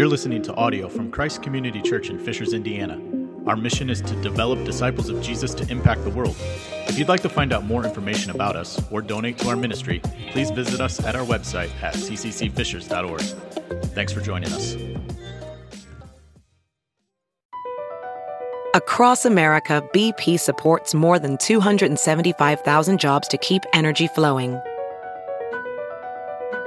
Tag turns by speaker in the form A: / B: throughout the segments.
A: You're listening to audio from Christ Community Church in Fishers, Indiana. Our mission is to develop disciples of Jesus to impact the world. If you'd like to find out more information about us or donate to our ministry, please visit us at our website at cccfishers.org. Thanks for joining us.
B: Across America, BP supports more than 275,000 jobs to keep energy flowing.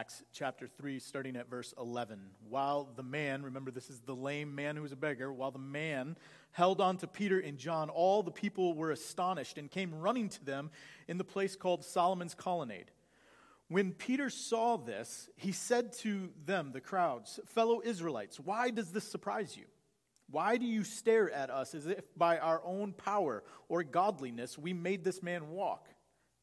A: Acts chapter 3, starting at verse 11. While the man, remember this is the lame man who was a beggar, while the man held on to Peter and John, all the people were astonished and came running to them in the place called Solomon's Colonnade. When Peter saw this, he said to them, the crowds, Fellow Israelites, why does this surprise you? Why do you stare at us as if by our own power or godliness we made this man walk?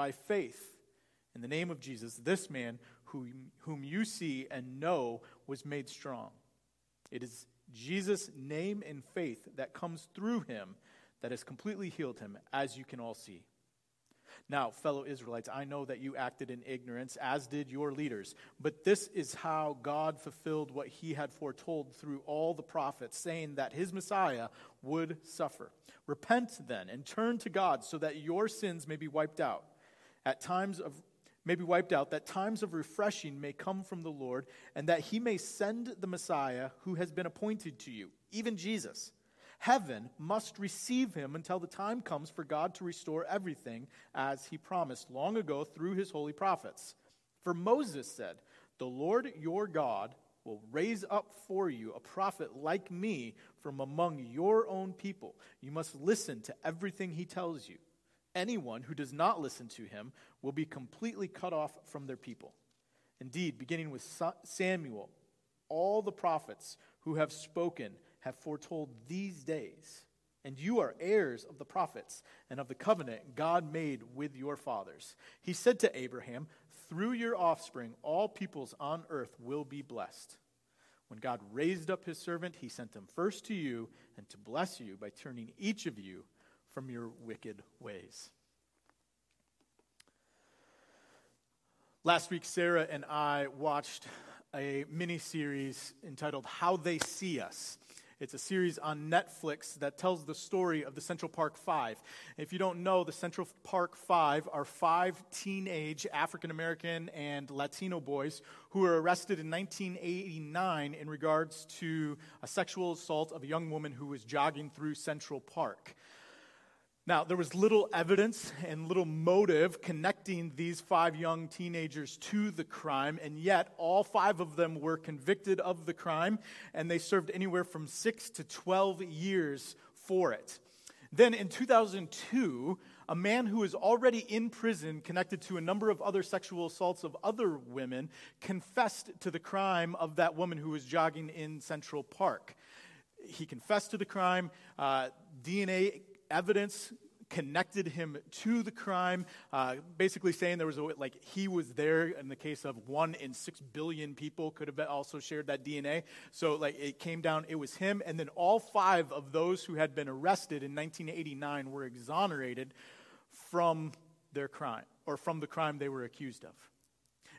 A: By faith, in the name of Jesus, this man whom, whom you see and know was made strong. It is Jesus' name and faith that comes through him that has completely healed him, as you can all see. Now, fellow Israelites, I know that you acted in ignorance, as did your leaders, but this is how God fulfilled what he had foretold through all the prophets, saying that his Messiah would suffer. Repent then and turn to God so that your sins may be wiped out. At times of may be wiped out, that times of refreshing may come from the Lord, and that he may send the Messiah who has been appointed to you, even Jesus. Heaven must receive him until the time comes for God to restore everything as he promised long ago through his holy prophets. For Moses said, The Lord your God will raise up for you a prophet like me from among your own people. You must listen to everything he tells you. Anyone who does not listen to him will be completely cut off from their people. Indeed, beginning with Samuel, all the prophets who have spoken have foretold these days. And you are heirs of the prophets and of the covenant God made with your fathers. He said to Abraham, Through your offspring, all peoples on earth will be blessed. When God raised up his servant, he sent him first to you and to bless you by turning each of you from your wicked ways. Last week, Sarah and I watched a mini series entitled How They See Us. It's a series on Netflix that tells the story of the Central Park Five. If you don't know, the Central Park Five are five teenage African American and Latino boys who were arrested in 1989 in regards to a sexual assault of a young woman who was jogging through Central Park. Now, there was little evidence and little motive connecting these five young teenagers to the crime, and yet all five of them were convicted of the crime, and they served anywhere from six to 12 years for it. Then in 2002, a man who was already in prison connected to a number of other sexual assaults of other women confessed to the crime of that woman who was jogging in Central Park. He confessed to the crime. Uh, DNA evidence connected him to the crime, uh, basically saying there was a, like he was there in the case of one in six billion people could have also shared that DNA. So like it came down, it was him, and then all five of those who had been arrested in 1989 were exonerated from their crime or from the crime they were accused of.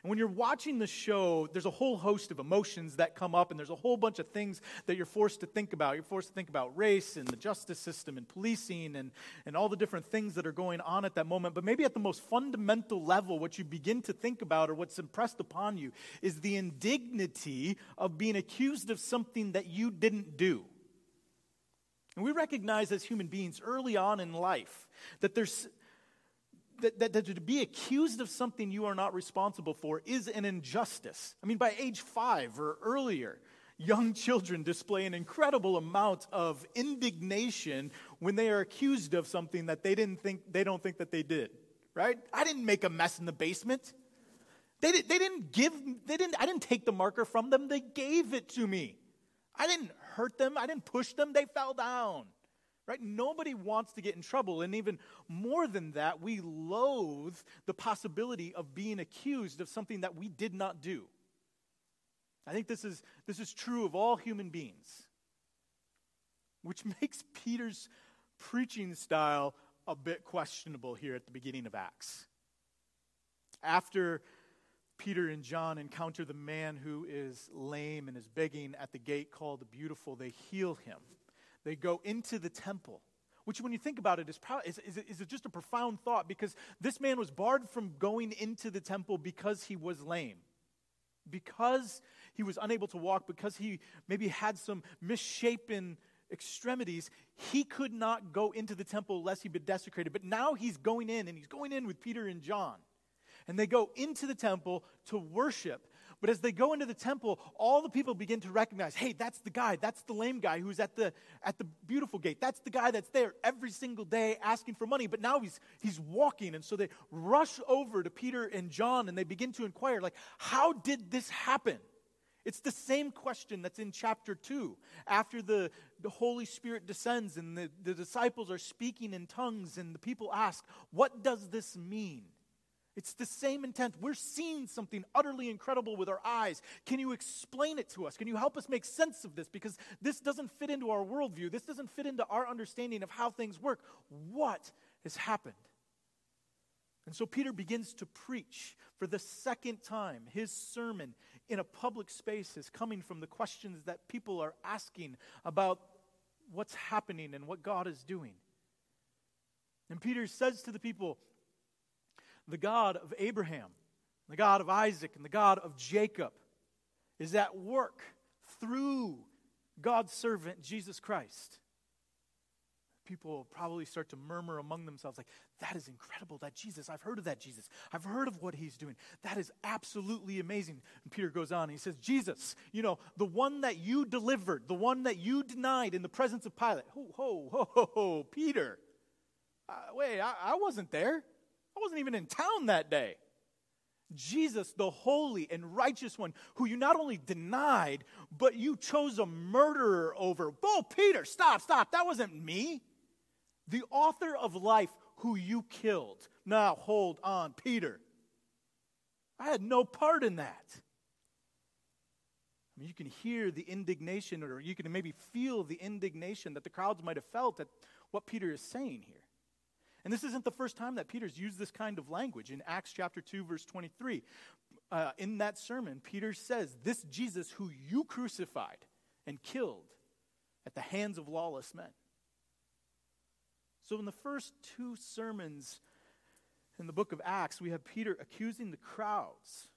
A: And when you're watching the show, there's a whole host of emotions that come up, and there's a whole bunch of things that you're forced to think about. You're forced to think about race and the justice system and policing and, and all the different things that are going on at that moment. But maybe at the most fundamental level, what you begin to think about or what's impressed upon you is the indignity of being accused of something that you didn't do. And we recognize as human beings early on in life that there's that, that, that to be accused of something you are not responsible for is an injustice. I mean, by age five or earlier, young children display an incredible amount of indignation when they are accused of something that they didn't think they don't think that they did right? I didn't make a mess in the basement. They, did, they didn't give they didn't i didn't take the marker from them. They gave it to me. I didn't hurt them. I didn't push them. They fell down right nobody wants to get in trouble and even more than that we loathe the possibility of being accused of something that we did not do I think this is, this is true of all human beings, which makes Peter's preaching style a bit questionable here at the beginning of Acts. After Peter and John encounter the man who is lame and is begging at the gate called the Beautiful, they heal him. They go into the temple which when you think about it is, is, is, is just a profound thought because this man was barred from going into the temple because he was lame because he was unable to walk, because he maybe had some misshapen extremities, he could not go into the temple lest he be desecrated. But now he's going in, and he's going in with Peter and John. And they go into the temple to worship. But as they go into the temple, all the people begin to recognize hey, that's the guy, that's the lame guy who's at the, at the beautiful gate. That's the guy that's there every single day asking for money. But now he's, he's walking. And so they rush over to Peter and John and they begin to inquire, like, how did this happen? It's the same question that's in chapter 2. After the, the Holy Spirit descends and the, the disciples are speaking in tongues, and the people ask, What does this mean? It's the same intent. We're seeing something utterly incredible with our eyes. Can you explain it to us? Can you help us make sense of this? Because this doesn't fit into our worldview. This doesn't fit into our understanding of how things work. What has happened? And so Peter begins to preach for the second time. His sermon in a public space is coming from the questions that people are asking about what's happening and what God is doing. And Peter says to the people, the God of Abraham, the God of Isaac, and the God of Jacob is at work through God's servant, Jesus Christ. People will probably start to murmur among themselves, like, that is incredible, that Jesus, I've heard of that Jesus. I've heard of what he's doing. That is absolutely amazing. And Peter goes on, and he says, Jesus, you know, the one that you delivered, the one that you denied in the presence of Pilate. Ho, ho, ho, ho, ho Peter. Uh, wait, I, I wasn't there. I wasn't even in town that day. Jesus, the holy and righteous one, who you not only denied, but you chose a murderer over. Oh, Peter, stop, stop. That wasn't me. The author of life, who you killed. Now, hold on, Peter. I had no part in that. I mean, you can hear the indignation, or you can maybe feel the indignation that the crowds might have felt at what Peter is saying here. And this isn't the first time that Peter's used this kind of language. In Acts chapter 2, verse 23, uh, in that sermon, Peter says, This Jesus who you crucified and killed at the hands of lawless men. So, in the first two sermons in the book of Acts, we have Peter accusing the crowds,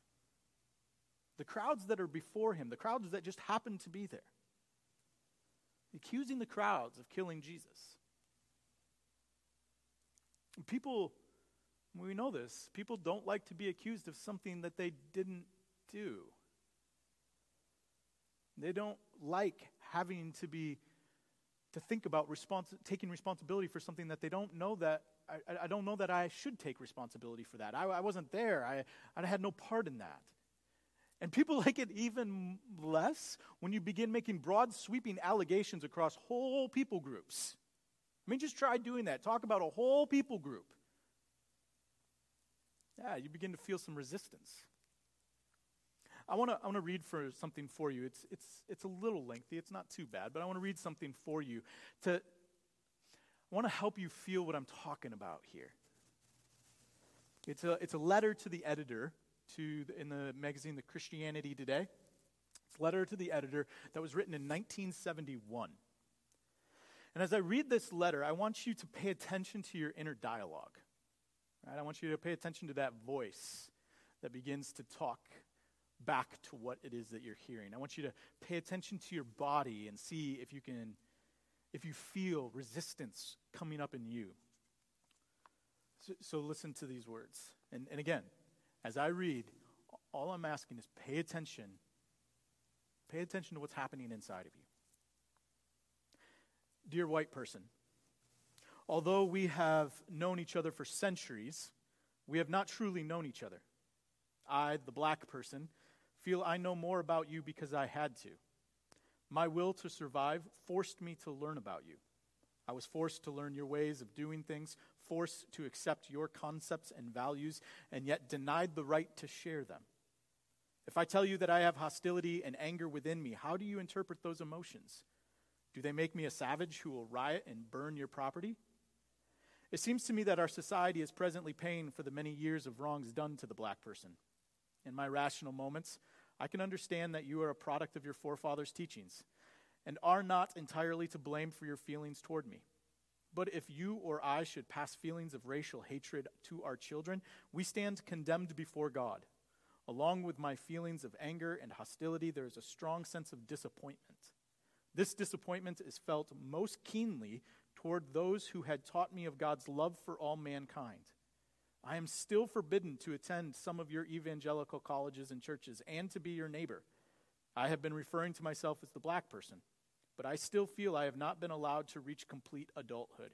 A: the crowds that are before him, the crowds that just happened to be there, accusing the crowds of killing Jesus. People, we know this, people don't like to be accused of something that they didn't do. They don't like having to be to think about respons- taking responsibility for something that they don't know that I, I, don't know that I should take responsibility for that. I, I wasn't there. I, I had no part in that. And people like it even less when you begin making broad, sweeping allegations across whole people groups. I mean, just try doing that. Talk about a whole people group. Yeah, you begin to feel some resistance. I want to I want to read for something for you. It's it's it's a little lengthy. It's not too bad, but I want to read something for you to I want to help you feel what I'm talking about here. It's a it's a letter to the editor to the, in the magazine The Christianity Today. It's a letter to the editor that was written in 1971. And as I read this letter, I want you to pay attention to your inner dialogue. Right? I want you to pay attention to that voice that begins to talk back to what it is that you're hearing. I want you to pay attention to your body and see if you can if you feel resistance coming up in you. So, so listen to these words. And, and again, as I read, all I'm asking is pay attention. Pay attention to what's happening inside of you. Dear white person, although we have known each other for centuries, we have not truly known each other. I, the black person, feel I know more about you because I had to. My will to survive forced me to learn about you. I was forced to learn your ways of doing things, forced to accept your concepts and values, and yet denied the right to share them. If I tell you that I have hostility and anger within me, how do you interpret those emotions? Do they make me a savage who will riot and burn your property? It seems to me that our society is presently paying for the many years of wrongs done to the black person. In my rational moments, I can understand that you are a product of your forefathers' teachings and are not entirely to blame for your feelings toward me. But if you or I should pass feelings of racial hatred to our children, we stand condemned before God. Along with my feelings of anger and hostility, there is a strong sense of disappointment. This disappointment is felt most keenly toward those who had taught me of God's love for all mankind. I am still forbidden to attend some of your evangelical colleges and churches and to be your neighbor. I have been referring to myself as the black person, but I still feel I have not been allowed to reach complete adulthood.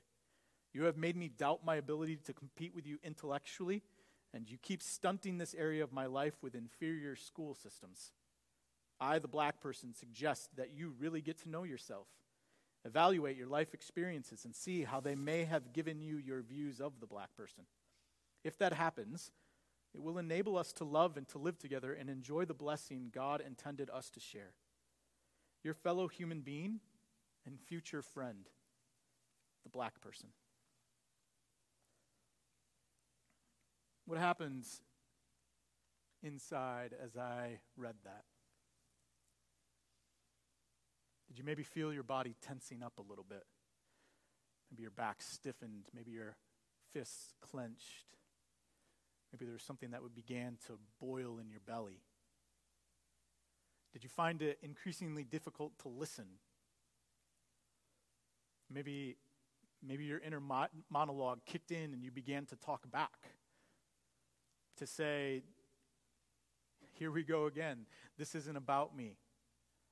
A: You have made me doubt my ability to compete with you intellectually, and you keep stunting this area of my life with inferior school systems. I, the black person, suggest that you really get to know yourself. Evaluate your life experiences and see how they may have given you your views of the black person. If that happens, it will enable us to love and to live together and enjoy the blessing God intended us to share. Your fellow human being and future friend, the black person. What happens inside as I read that? Did you maybe feel your body tensing up a little bit? Maybe your back stiffened, maybe your fists clenched. Maybe there was something that would began to boil in your belly. Did you find it increasingly difficult to listen? Maybe, maybe your inner mo- monologue kicked in and you began to talk back. To say, here we go again. This isn't about me.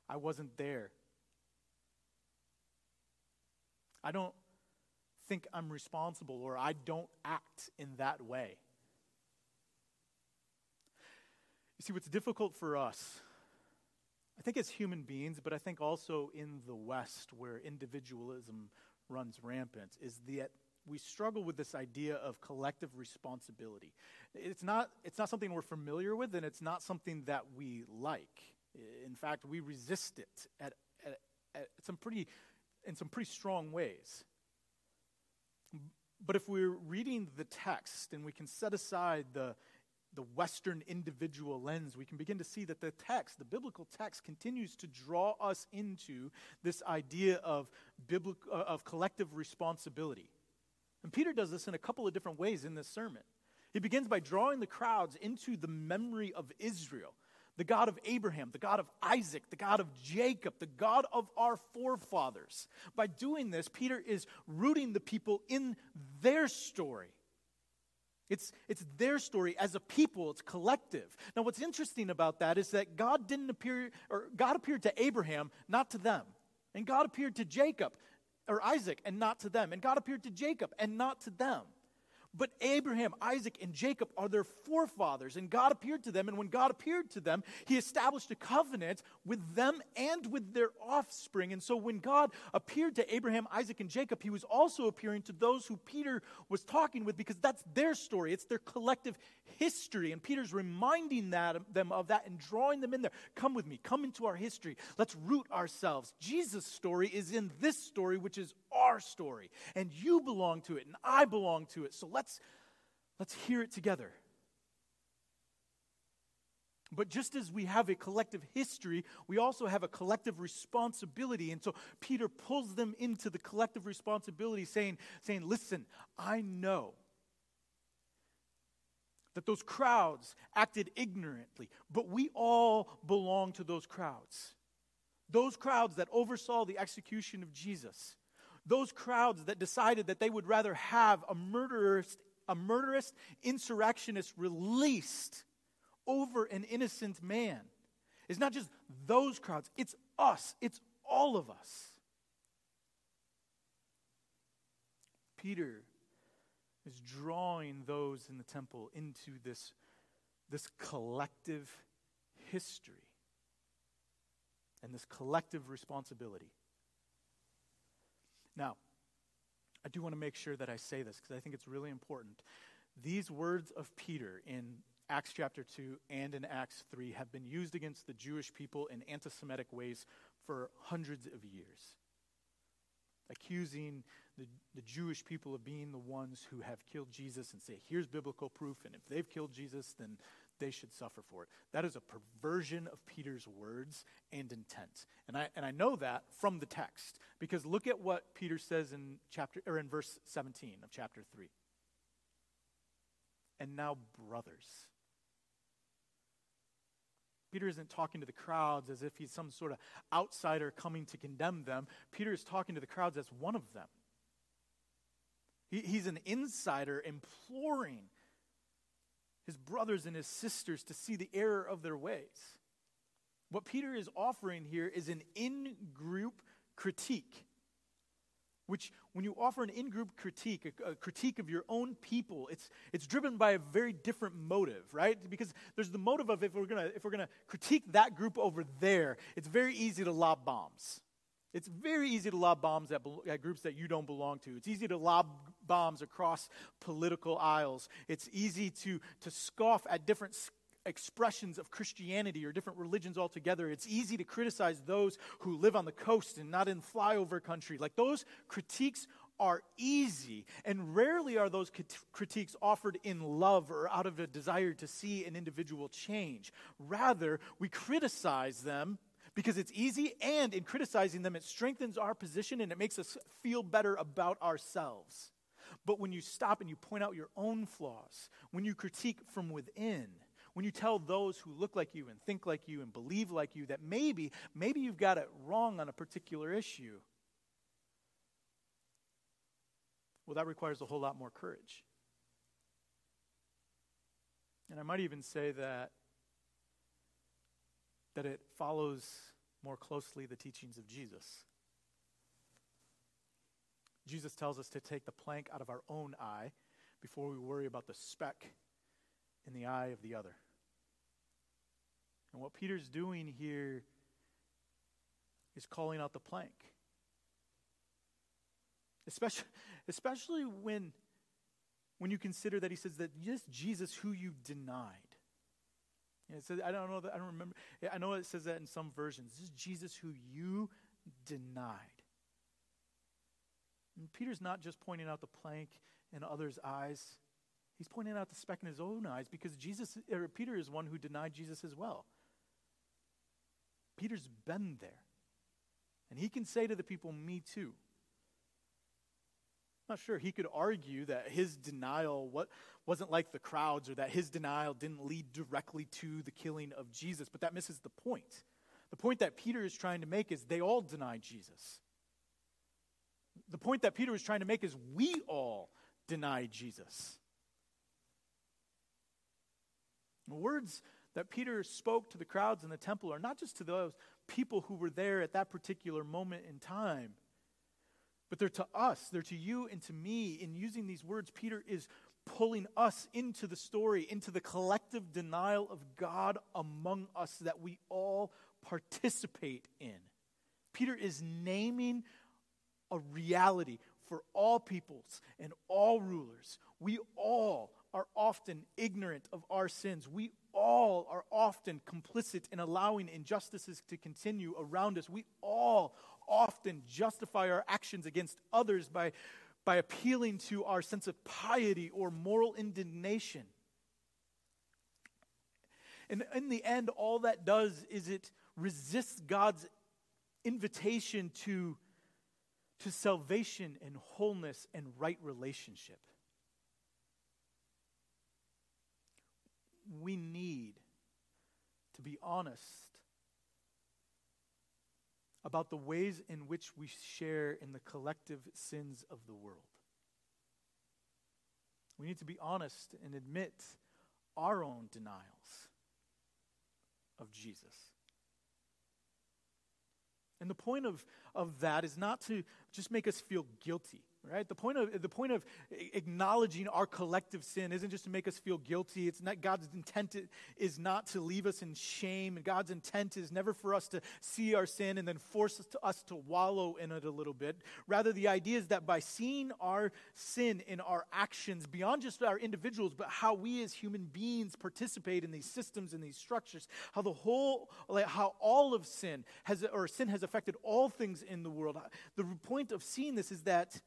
A: I wasn't there. I don't think I'm responsible or I don't act in that way. You see, what's difficult for us, I think as human beings, but I think also in the West where individualism runs rampant, is that we struggle with this idea of collective responsibility. It's not, it's not something we're familiar with, and it's not something that we like. In fact, we resist it at, at, at some pretty, in some pretty strong ways. But if we're reading the text and we can set aside the the Western individual lens, we can begin to see that the text, the biblical text, continues to draw us into this idea of, biblical, uh, of collective responsibility. And Peter does this in a couple of different ways in this sermon. He begins by drawing the crowds into the memory of Israel, the God of Abraham, the God of Isaac, the God of Jacob, the God of our forefathers. By doing this, Peter is rooting the people in their story. It's, it's their story as a people, it's collective. Now, what's interesting about that is that God didn't appear, or God appeared to Abraham, not to them. And God appeared to Jacob, or Isaac, and not to them. And God appeared to Jacob, and not to them. But Abraham, Isaac, and Jacob are their forefathers, and God appeared to them. And when God appeared to them, He established a covenant with them and with their offspring. And so when God appeared to Abraham, Isaac, and Jacob, He was also appearing to those who Peter was talking with because that's their story, it's their collective history. And Peter's reminding that, them of that and drawing them in there. Come with me, come into our history. Let's root ourselves. Jesus' story is in this story, which is our story. And you belong to it, and I belong to it. So let's, let's hear it together. But just as we have a collective history, we also have a collective responsibility. And so Peter pulls them into the collective responsibility, saying, saying Listen, I know that those crowds acted ignorantly, but we all belong to those crowds. Those crowds that oversaw the execution of Jesus. Those crowds that decided that they would rather have a murderous a murderous insurrectionist released over an innocent man. It's not just those crowds, it's us, it's all of us. Peter is drawing those in the temple into this, this collective history and this collective responsibility. Now, I do want to make sure that I say this because I think it's really important. These words of Peter in Acts chapter 2 and in Acts 3 have been used against the Jewish people in anti Semitic ways for hundreds of years, accusing the, the Jewish people of being the ones who have killed Jesus and say, here's biblical proof, and if they've killed Jesus, then they should suffer for it. That is a perversion of Peter's words and intent. And I, and I know that from the text, because look at what Peter says in, chapter, or in verse 17 of chapter 3. And now, brothers. Peter isn't talking to the crowds as if he's some sort of outsider coming to condemn them. Peter is talking to the crowds as one of them. He, he's an insider imploring his brothers and his sisters to see the error of their ways. What Peter is offering here is an in group critique, which, when you offer an in group critique, a, a, critique of your own people, it's, it's driven by a very different motive, right? Because there's the motive of if we're to if we're to critique that group over there, it's very easy to lob bombs. It's very easy to lob bombs at, at, groups that you don't belong to. It's easy to lob bombs across political aisles. It's easy to, to scoff at different expressions of Christianity or different religions altogether. It's easy to criticize those who live on the coast and not in flyover country. Like those critiques are easy, and rarely are those critiques offered in love or out of a desire to see an individual change. Rather, we criticize them because it's easy, and in criticizing them, it strengthens our position and it makes us feel better about ourselves. But when you stop and you point out your own flaws, when you critique from within, when you tell those who look like you and think like you and believe like you that maybe, maybe you've got it wrong on a particular issue, well, that requires a whole lot more courage. And I might even say that that it follows more closely the teachings of Jesus. Jesus tells us to take the plank out of our own eye before we worry about the speck in the eye of the other. And what Peter's doing here is calling out the plank. Especially, especially when, when you consider that he says that this Jesus who you denied it says, I don't know that, I don't remember. I know it says that in some versions. This is Jesus who you denied. And Peter's not just pointing out the plank in others' eyes. He's pointing out the speck in his own eyes because Jesus, or Peter is one who denied Jesus as well. Peter's been there. And he can say to the people, Me too. I'm not sure he could argue that his denial what, wasn't like the crowds or that his denial didn't lead directly to the killing of Jesus, but that misses the point. The point that Peter is trying to make is they all denied Jesus. The point that Peter is trying to make is we all denied Jesus. The words that Peter spoke to the crowds in the temple are not just to those people who were there at that particular moment in time but they're to us, they're to you and to me. In using these words, Peter is pulling us into the story, into the collective denial of God among us that we all participate in. Peter is naming a reality for all peoples and all rulers. We all are often ignorant of our sins. We all are often complicit in allowing injustices to continue around us. We all often justify our actions against others by, by appealing to our sense of piety or moral indignation. And in the end, all that does is it resists God's invitation to, to salvation and wholeness and right relationship. We need to be honest about the ways in which we share in the collective sins of the world. We need to be honest and admit our own denials of Jesus. And the point of, of that is not to just make us feel guilty right? The point of the point of acknowledging our collective sin isn't just to make us feel guilty. It's not god's intent is not to leave us in shame. And god's intent is never for us to see our sin and then force us to, us to wallow in it a little bit. Rather the idea is that by seeing our sin in our actions beyond just our individuals but how we as human beings participate in these systems and these structures how the whole like how all of sin has or sin has affected all things in the world. The point of seeing this is that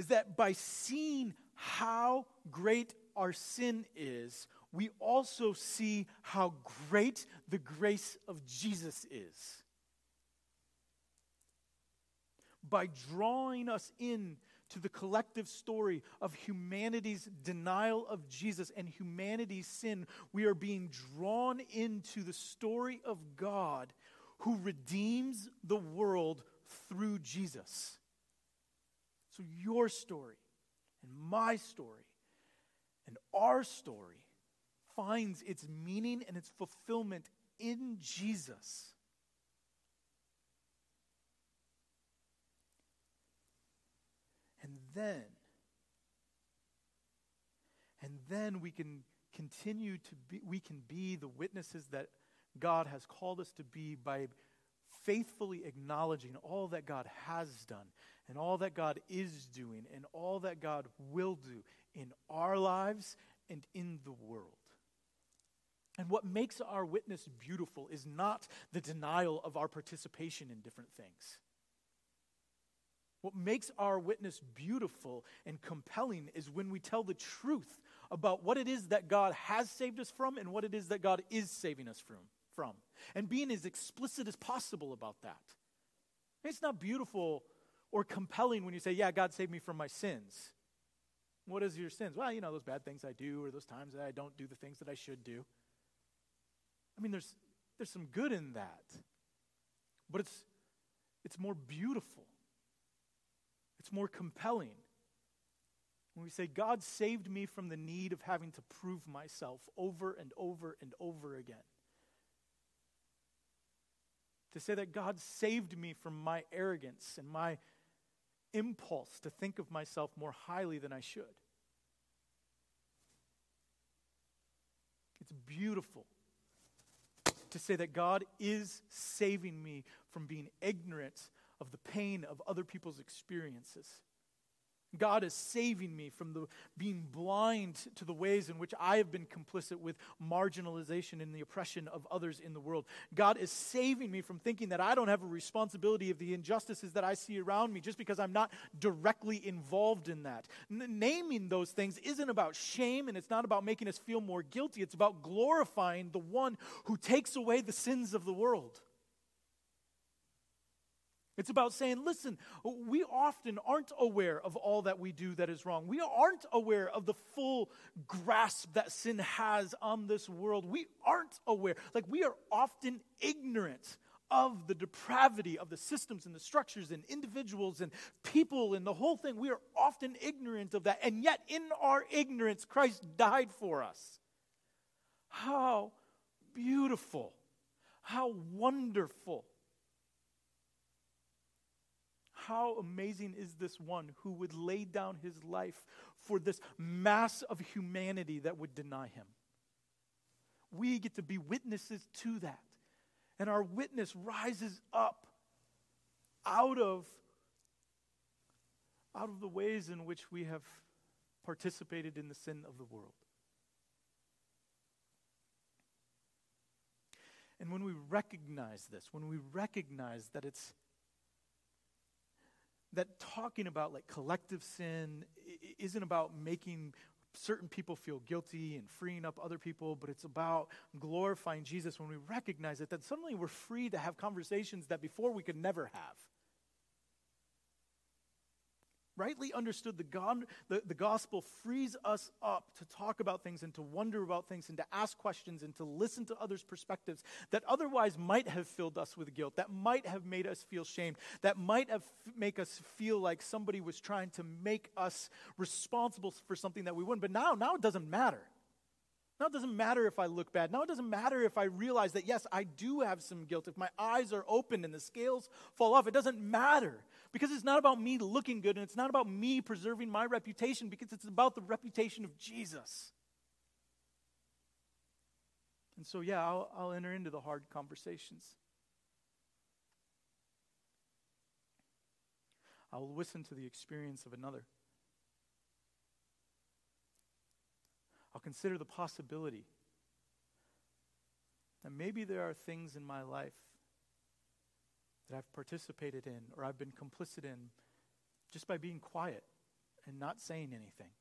A: is that by seeing how great our sin is, we also see how great the grace of Jesus is. By drawing us in to the collective story of humanity's denial of Jesus and humanity's sin, we are being drawn into the story of God who redeems the world through Jesus. So, your story and my story and our story finds its meaning and its fulfillment in Jesus. And then, and then we can continue to be, we can be the witnesses that God has called us to be by faithfully acknowledging all that God has done and all that God is doing and all that God will do in our lives and in the world. And what makes our witness beautiful is not the denial of our participation in different things. What makes our witness beautiful and compelling is when we tell the truth about what it is that God has saved us from and what it is that God is saving us from. From. And being as explicit as possible about that. It's not beautiful or compelling when you say, Yeah, God saved me from my sins. What is your sins? Well, you know, those bad things I do or those times that I don't do the things that I should do. I mean, there's, there's some good in that, but it's, it's more beautiful, it's more compelling. When we say, God saved me from the need of having to prove myself over and over and over again to say that God saved me from my arrogance and my impulse to think of myself more highly than I should. It's beautiful to say that God is saving me from being ignorant of the pain of other people's experiences. God is saving me from the, being blind to the ways in which I have been complicit with marginalization and the oppression of others in the world. God is saving me from thinking that I don't have a responsibility of the injustices that I see around me just because I'm not directly involved in that. N- naming those things isn't about shame and it's not about making us feel more guilty. It's about glorifying the one who takes away the sins of the world. It's about saying, listen, we often aren't aware of all that we do that is wrong. We aren't aware of the full grasp that sin has on this world. We aren't aware. Like, we are often ignorant of the depravity of the systems and the structures and individuals and people and the whole thing. We are often ignorant of that. And yet, in our ignorance, Christ died for us. How beautiful! How wonderful! How amazing is this one who would lay down his life for this mass of humanity that would deny him? We get to be witnesses to that. And our witness rises up out of, out of the ways in which we have participated in the sin of the world. And when we recognize this, when we recognize that it's that talking about like collective sin isn't about making certain people feel guilty and freeing up other people, but it's about glorifying Jesus when we recognize it, that suddenly we're free to have conversations that before we could never have. Rightly understood, the, God, the, the gospel frees us up to talk about things and to wonder about things and to ask questions and to listen to others' perspectives that otherwise might have filled us with guilt, that might have made us feel shamed, that might have make us feel like somebody was trying to make us responsible for something that we wouldn't. But now, now it doesn't matter. Now it doesn't matter if I look bad. Now it doesn't matter if I realize that, yes, I do have some guilt. If my eyes are open and the scales fall off, it doesn't matter because it's not about me looking good and it's not about me preserving my reputation because it's about the reputation of Jesus. And so, yeah, I'll, I'll enter into the hard conversations. I'll listen to the experience of another. I'll consider the possibility that maybe there are things in my life that I've participated in or I've been complicit in just by being quiet and not saying anything.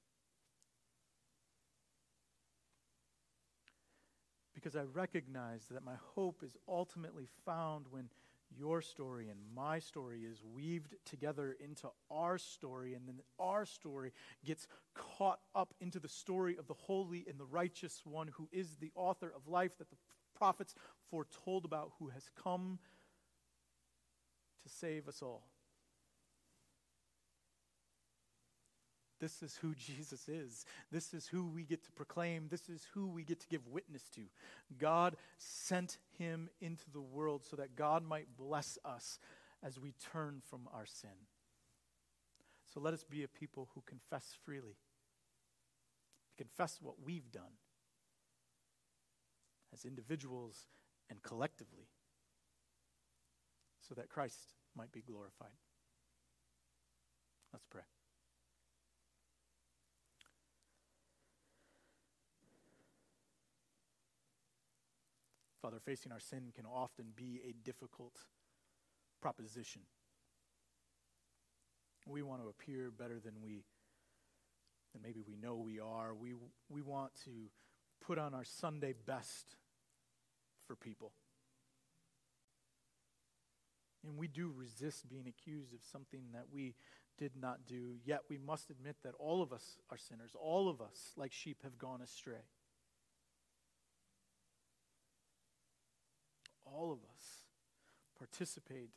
A: Because I recognize that my hope is ultimately found when your story and my story is weaved together into our story, and then our story gets caught up into the story of the holy and the righteous one who is the author of life that the prophets foretold about, who has come save us all. This is who Jesus is. This is who we get to proclaim. This is who we get to give witness to. God sent him into the world so that God might bless us as we turn from our sin. So let us be a people who confess freely, confess what we've done as individuals and collectively, so that Christ might be glorified. Let's pray. Father, facing our sin can often be a difficult proposition. We want to appear better than we than maybe we know we are. We we want to put on our Sunday best for people. And we do resist being accused of something that we did not do, yet we must admit that all of us are sinners. All of us, like sheep, have gone astray. all of us participate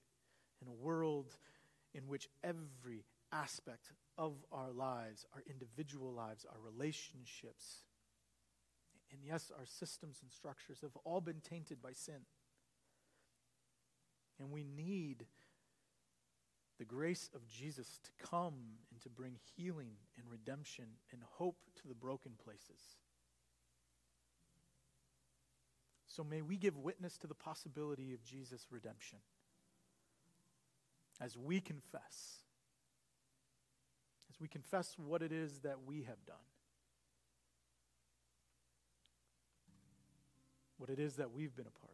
A: in a world in which every aspect of our lives, our individual lives, our relationships, and yes, our systems and structures have all been tainted by sin. And we need the grace of Jesus to come and to bring healing and redemption and hope to the broken places. So may we give witness to the possibility of Jesus' redemption as we confess, as we confess what it is that we have done, what it is that we've been a part.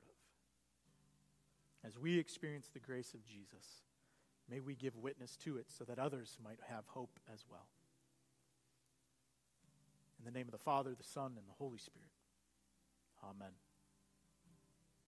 A: As we experience the grace of Jesus, may we give witness to it so that others might have hope as well. In the name of the Father, the Son, and the Holy Spirit. Amen.